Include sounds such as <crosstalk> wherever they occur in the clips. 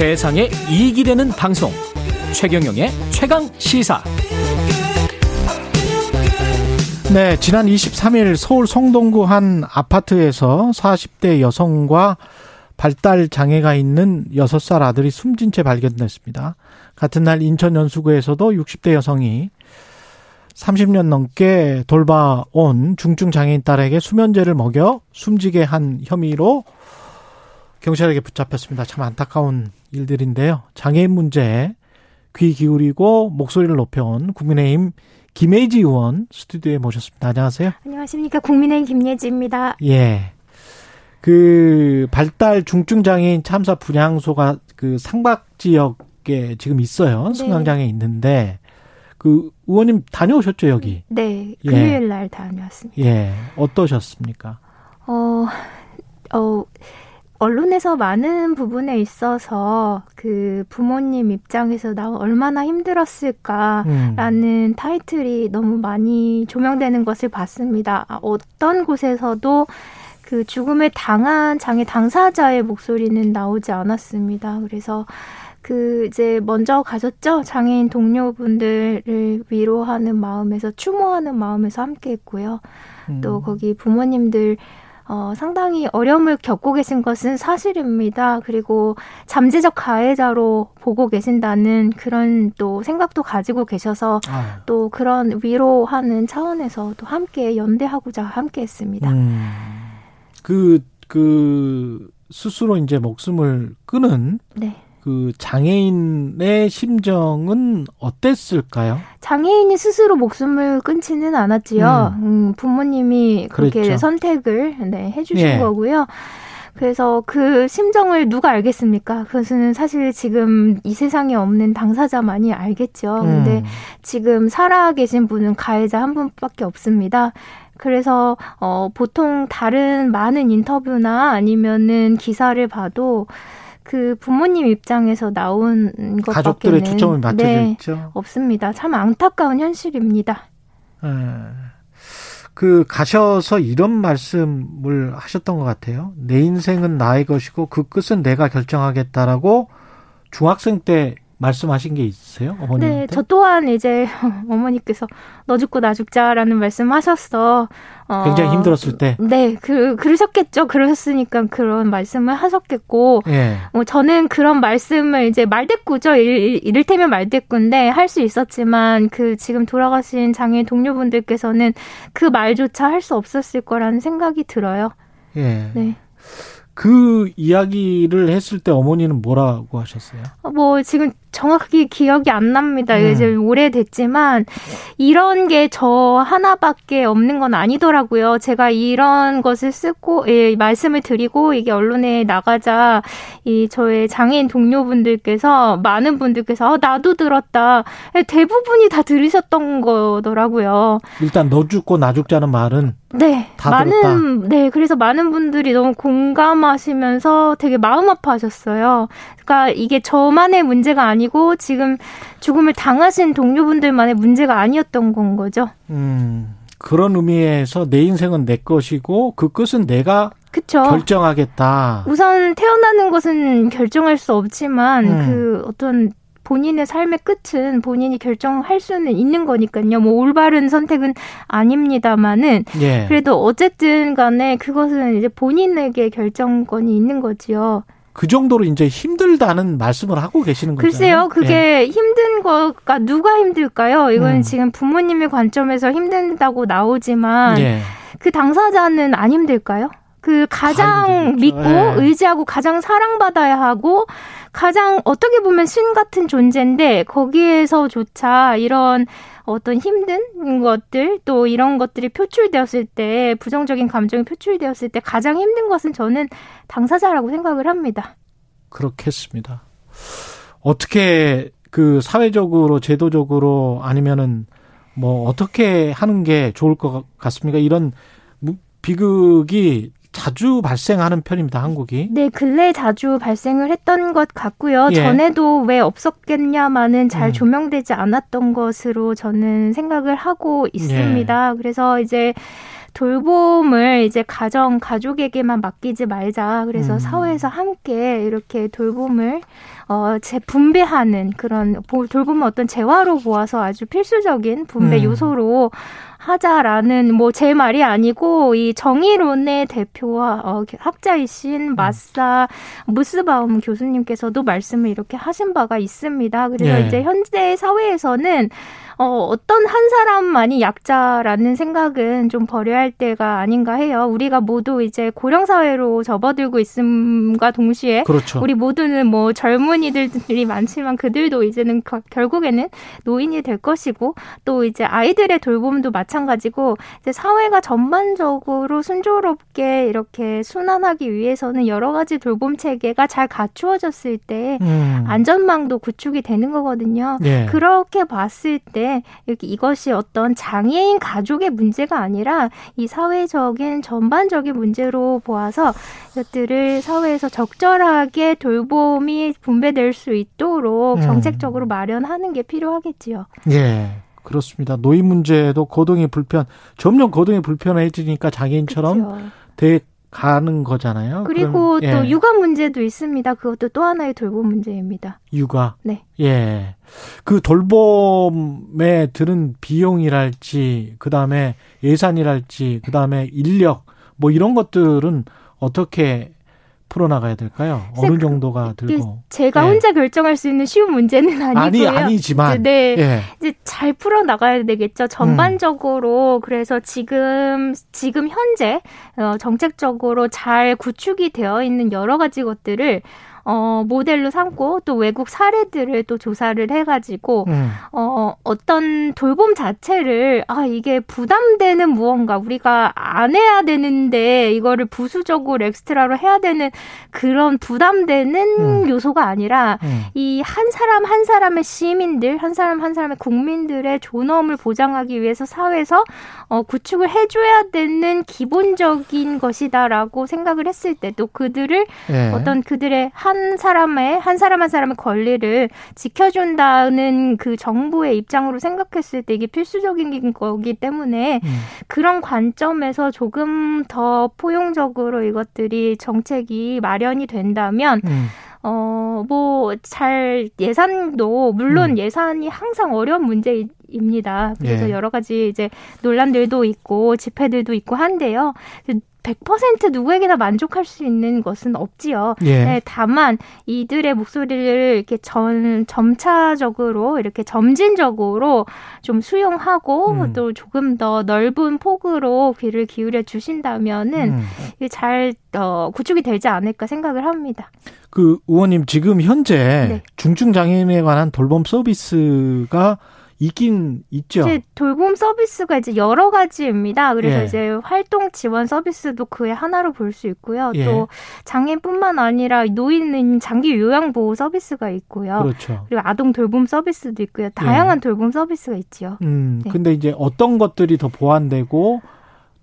세상에 이익이 되는 방송 최경영의 최강 시사 네, 지난 23일 서울 성동구 한 아파트에서 40대 여성과 발달 장애가 있는 6살 아들이 숨진 채 발견됐습니다. 같은 날 인천 연수구에서도 60대 여성이 30년 넘게 돌봐온 중증 장애인 딸에게 수면제를 먹여 숨지게 한 혐의로 경찰에게 붙잡혔습니다. 참 안타까운 일들인데요. 장애인 문제에 귀 기울이고 목소리를 높여온 국민의힘 김혜지 의원 스튜디오에 모셨습니다. 안녕하세요. 안녕하십니까. 국민의힘 김예지입니다. 예. 그 발달 중증 장애인 참사 분향소가 그 상박 지역에 지금 있어요. 네. 승강장에 있는데 그 의원님 다녀오셨죠 여기? 네, 예. 금요일 예. 날 다녀왔습니다. 예, 어떠셨습니까? 어, 어. 언론에서 많은 부분에 있어서 그 부모님 입장에서 나 얼마나 힘들었을까라는 음. 타이틀이 너무 많이 조명되는 것을 봤습니다. 아, 어떤 곳에서도 그 죽음을 당한 장애 당사자의 목소리는 나오지 않았습니다. 그래서 그 이제 먼저 가셨죠 장애인 동료분들을 위로하는 마음에서 추모하는 마음에서 함께 했고요. 음. 또 거기 부모님들 어, 상당히 어려움을 겪고 계신 것은 사실입니다. 그리고 잠재적 가해자로 보고 계신다는 그런 또 생각도 가지고 계셔서 아. 또 그런 위로하는 차원에서 또 함께 연대하고자 함께 했습니다. 음. 그, 그, 스스로 이제 목숨을 끊은 네. 그 장애인의 심정은 어땠을까요? 장애인이 스스로 목숨을 끊지는 않았지요. 음. 음, 부모님이 그렇게 그랬죠. 선택을 네, 해주신 예. 거고요. 그래서 그 심정을 누가 알겠습니까? 그것은 사실 지금 이 세상에 없는 당사자만이 알겠죠. 근데 음. 지금 살아 계신 분은 가해자 한 분밖에 없습니다. 그래서 어 보통 다른 많은 인터뷰나 아니면은 기사를 봐도 그 부모님 입장에서 나온 것밖에는 가족들의 초점을 맞춰져 네, 있죠. 없습니다. 참 안타까운 현실입니다. 네. 그 가셔서 이런 말씀을 하셨던 것 같아요. 내 인생은 나의 것이고 그 끝은 내가 결정하겠다라고 중학생 때 말씀하신 게 있으세요? 어머니한테? 네, 저 또한 이제 <laughs> 어머니께서 너 죽고 나 죽자라는 말씀하셨어. 어, 굉장히 힘들었을 때. 네, 그 그러셨겠죠. 그러셨으니까 그런 말씀을 하셨겠고. 예. 뭐 저는 그런 말씀을 이제 말대꾸죠. 일, 이를테면 말대꾸인데 할 수 있었지만 그 지금 돌아가신 장애 동료분들께서는 그 말조차 할 수 없었을 거라는 생각이 들어요. 예. 네. 그 이야기를 했을 때 어머니는 뭐라고 하셨어요? 뭐 지금 정확하게 기억이 안 납니다. 음. 이제 오래됐지만 이런 게 저 하나밖에 없는 건 아니더라고요. 제가 이런 것을 쓰고 예, 말씀을 드리고 이게 언론에 나가자 이 저의 장애인 동료분들께서 많은 분들께서 어, 나도 들었다. 예, 대부분이 다 들으셨던 거더라고요. 일단 너 죽고 나 죽자는 말은 네 많은 들었다. 네 그래서 많은 분들이 너무 공감하시면서 되게 마음 아파하셨어요. 그러니까 이게 저만의 문제가 아니. 아니고 지금 죽음을 당하신 동료분들만의 문제가 아니었던 건 거죠. 음. 그런 의미에서 내 인생은 내 것이고 그 끝은 내가 그쵸. 결정하겠다. 우선 태어나는 것은 결정할 수 없지만 음. 그 어떤 본인의 삶의 끝은 본인이 결정할 수는 있는 거니까요. 뭐 올바른 선택은 아닙니다만은 예. 그래도 어쨌든 간에 그것은 이제 본인에게 결정권이 있는 거지요. 그 정도로 이제 힘들다는 말씀을 하고 계시는 거죠. 글쎄요, 그게 예. 힘든 거가 누가 힘들까요? 이건 음. 지금 부모님의 관점에서 힘든다고 나오지만 예. 그 당사자는 안 힘들까요? 그 가장 믿고 예. 의지하고 가장 사랑받아야 하고 가장 어떻게 보면 신 같은 존재인데 거기에서조차 이런 어떤 힘든 것들 또 이런 것들이 표출되었을 때 부정적인 감정이 표출되었을 때 가장 힘든 것은 저는 당사자라고 생각을 합니다. 그렇겠습니다. 어떻게 그 사회적으로 제도적으로 아니면은 뭐 어떻게 하는 게 좋을 것 같습니까? 이런 비극이 자주 발생하는 편입니다, 한국이. 네, 근래 자주 발생을 했던 것 같고요. 예. 전에도 왜 없었겠냐마는 잘 음. 조명되지 않았던 것으로 저는 생각을 하고 있습니다. 예. 그래서 이제 돌봄을 이제 가정 가족에게만 맡기지 말자. 그래서 음. 사회에서 함께 이렇게 돌봄을 어, 재 분배하는 그런 돌봄을 어떤 재화로 보아서 아주 필수적인 분배 음. 요소로 하자라는 뭐 제 말이 아니고 이 정의론의 대표와 어, 학자이신 음. 마사 무스바움 교수님께서도 말씀을 이렇게 하신 바가 있습니다. 그래서 예. 이제 현재 사회에서는 어, 어떤 한 사람만이 약자라는 생각은 좀 버려야 할 때가 아닌가 해요. 우리가 모두 이제 고령 사회로 접어들고 있음과 동시에 그렇죠. 우리 모두는 뭐 젊은이들이 많지만 그들도 이제는 결국에는 노인이 될 것이고 또 이제 아이들의 돌봄도 마찬가지고 이제 사회가 전반적으로 순조롭게 이렇게 순환하기 위해서는 여러 가지 돌봄 체계가 잘 갖추어졌을 때 음. 안전망도 구축이 되는 거거든요. 네. 그렇게 봤을 때 이렇게 이것이 어떤 장애인 가족의 문제가 아니라 이 사회적인 전반적인 문제로 보아서 이것들을 사회에서 적절하게 돌봄이 분배될 수 있도록 음. 정책적으로 마련하는 게 필요하겠지요. 예. 그렇습니다. 노인 문제도 거동이 불편, 점점 거동이 불편해지니까 장애인처럼 돼 가는 거잖아요. 그리고 그럼, 예. 또 육아 문제도 있습니다. 그것도 또 하나의 돌봄 문제입니다. 육아. 네. 예. 그 돌봄에 드는 비용이랄지, 그 다음에 예산이랄지, 그 다음에 인력, 뭐 이런 것들은 어떻게 풀어나가야 될까요? 어느 정도가 들고 제가 예. 혼자 결정할 수 있는 쉬운 문제는 아니고요. 아니 아니지만 네, 예. 이제 잘 풀어 나가야 되겠죠. 전반적으로 음. 그래서 지금 지금 현재 어, 정책적으로 잘 구축이 되어 있는 여러 가지 것들을 어, 모델로 삼고 또 외국 사례들을 또 조사를 해가지고 음. 어, 어떤 돌봄 자체를 아 이게 부담되는 무언가 우리가 안 해야 되는데 이거를 부수적으로 엑스트라로 해야 되는 그런 부담되는 음. 요소가 아니라 음. 이한 사람 한 사람의 시민들 한 사람 한 사람의 국민들의 존엄을 보장하기 위해서 사회에서 어, 구축을 해줘야 되는 기본적인 것이다라고 생각을 했을 때또 그들을 네. 어떤 그들의 한한 사람의 한 사람 한 사람의 권리를 지켜준다는 그 정부의 입장으로 생각했을 때 이게 필수적인 거기 때문에 음. 그런 관점에서 조금 더 포용적으로 이것들이 정책이 마련이 된다면 음. 어, 뭐, 잘, 예산도, 물론 음. 예산이 항상 어려운 문제입니다. 그래서 예. 여러 가지 이제 논란들도 있고, 집회들도 있고 한데요. 100% 누구에게나 만족할 수 있는 것은 없지요. 예. 네, 다만 이들의 목소리를 이렇게 전 점차적으로 이렇게 점진적으로 좀 수용하고 음. 또 조금 더 넓은 폭으로 귀를 기울여 주신다면은 음. 잘 어, 구축이 되지 않을까 생각을 합니다. 그 의원님 지금 현재 네. 중증 장애인에 관한 돌봄 서비스가 있긴 있죠. 이제 돌봄 서비스가 이제 여러 가지입니다. 그래서 예. 이제 활동 지원 서비스도 그의 하나로 볼 수 있고요. 예. 또 장애인뿐만 아니라 노인은 장기 요양 보호 서비스가 있고요. 그렇죠. 그리고 아동 돌봄 서비스도 있고요. 다양한 예. 돌봄 서비스가 있지요. 음. 네. 근데 이제 어떤 것들이 더 보완되고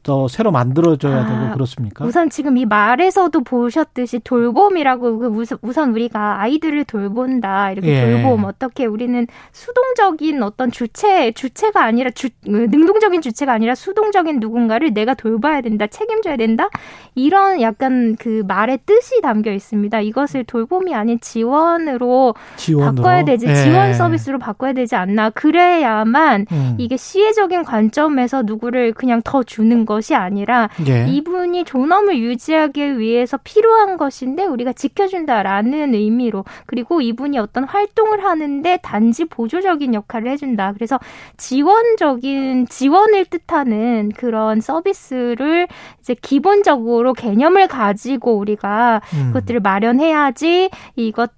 더 새로 만들어져야 아, 되고 그렇습니까? 우선 지금 이 말에서도 보셨듯이 돌봄이라고 그 우선 우리가 아이들을 돌본다 이렇게 예. 돌봄 어떻게 우리는 수동적인 어떤 주체 주체가 아니라 주, 능동적인 주체가 아니라 수동적인 누군가를 내가 돌봐야 된다 책임져야 된다 이런 약간 그 말의 뜻이 담겨 있습니다. 이것을 돌봄이 아닌 지원으로, 지원으로? 바꿔야 되지 예. 지원 서비스로 바꿔야 되지 않나 그래야만 음. 이게 시혜적인 관점에서 누구를 그냥 더 주는 것 것이 아니라 예. 이분이 존엄을 유지하기 위해서 필요한 것인데 우리가 지켜준다라는 의미로 그리고 이분이 어떤 활동을 하는데 단지 보조적인 역할을 해준다. 그래서 지원적인 지원을 뜻하는 그런 서비스를 이제 기본적으로 개념을 가지고 우리가 음. 그것들을 마련해야지 이것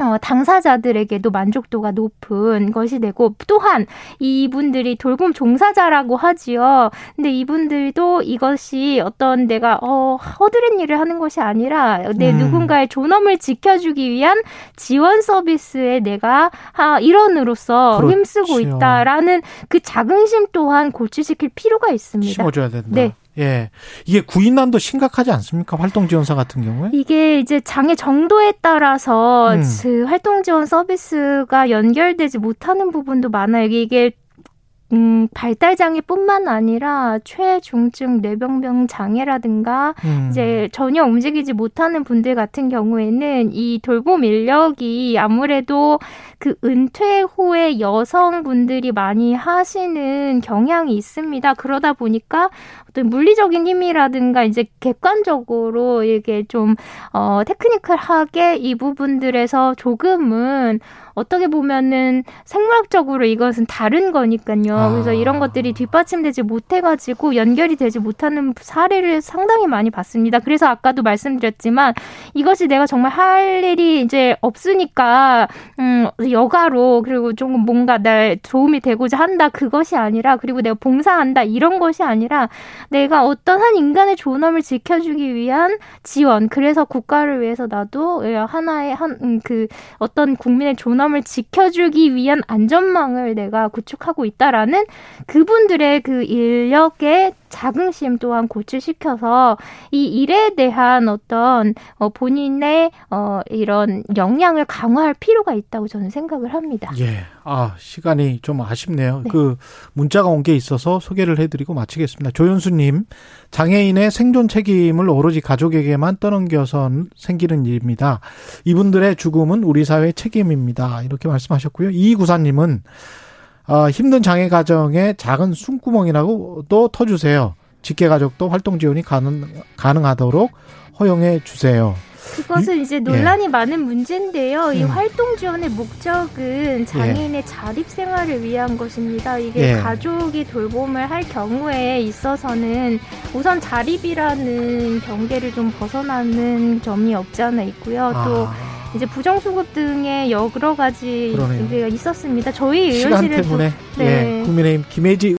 어, 당사자들에게도 만족도가 높은 것이 되고 또한 이분들이 돌봄 종사자라고 하지요. 근데 이분들도 이것이 어떤 내가 어, 허드렛 일을 하는 것이 아니라 내 음. 누군가의 존엄을 지켜주기 위한 지원 서비스에 내가 아, 일원으로서 그렇죠. 힘쓰고 있다라는 그 자긍심 또한 고취시킬 필요가 있습니다. 심어줘야 된다. 네. 예. 이게 구인난도 심각하지 않습니까? 활동 지원사 같은 경우에? 이게 이제 장애 정도에 따라서 음. 그 활동 지원 서비스가 연결되지 못하는 부분도 많아요. 이게 음, 발달 장애뿐만 아니라 최중증 뇌병변 장애라든가 음. 이제 전혀 움직이지 못하는 분들 같은 경우에는 이 돌봄 인력이 아무래도 그 은퇴 후에 여성분들이 많이 하시는 경향이 있습니다. 그러다 보니까 어떤 물리적인 힘이라든가 이제 객관적으로 이게 좀 어, 테크니컬하게 이 부분들에서 조금은 어떻게 보면은 생물학적으로 이것은 다른 거니까요. 아. 그래서 이런 것들이 뒷받침되지 못해가지고 연결이 되지 못하는 사례를 상당히 많이 봤습니다. 그래서 아까도 말씀드렸지만 이것이 내가 정말 할 일이 이제 없으니까 음 여가로 그리고 조금 뭔가 날 도움이 되고자 한다 그것이 아니라 그리고 내가 봉사한다 이런 것이 아니라 내가 어떤 한 인간의 존엄을 지켜주기 위한 지원 그래서 국가를 위해서 나도 하나의 한그 음, 어떤 국민의 존엄 사람을 지켜주기 위한 안전망을 내가 구축하고 있다라는 그분들의 그 인력의 자긍심 또한 고취시켜서 이 일에 대한 어떤 어 본인의 어 이런 역량을 강화할 필요가 있다고 저는 생각을 합니다. 예. 아, 시간이 좀 아쉽네요. 네. 그 문자가 온 게 있어서 소개를 해 드리고 마치겠습니다. 조윤수 님. 장애인의 생존 책임을 오로지 가족에게만 떠넘겨서 생기는 일입니다. 이분들의 죽음은 우리 사회의 책임입니다. 이렇게 말씀하셨고요. 이구사님은 어, 힘든 장애 가정에 작은 숨구멍이라고 또 터주세요. 직계 가족도 활동 지원이 가능, 가능하도록 허용해 주세요. 그것은 이, 제 논란이 예. 많은 문제인데요. 이 음. 활동 지원의 목적은 장애인의 예. 자립 생활을 위한 것입니다. 이게 예. 가족이 돌봄을 할 경우에 있어서는 우선 자립이라는 경계를 좀 벗어나는 점이 없지 않아 있고요. 또 아. 이제 부정수급 등의 여러 가지 문제가 있었습니다. 저희 때문에 네. 예, 국민의힘 김혜지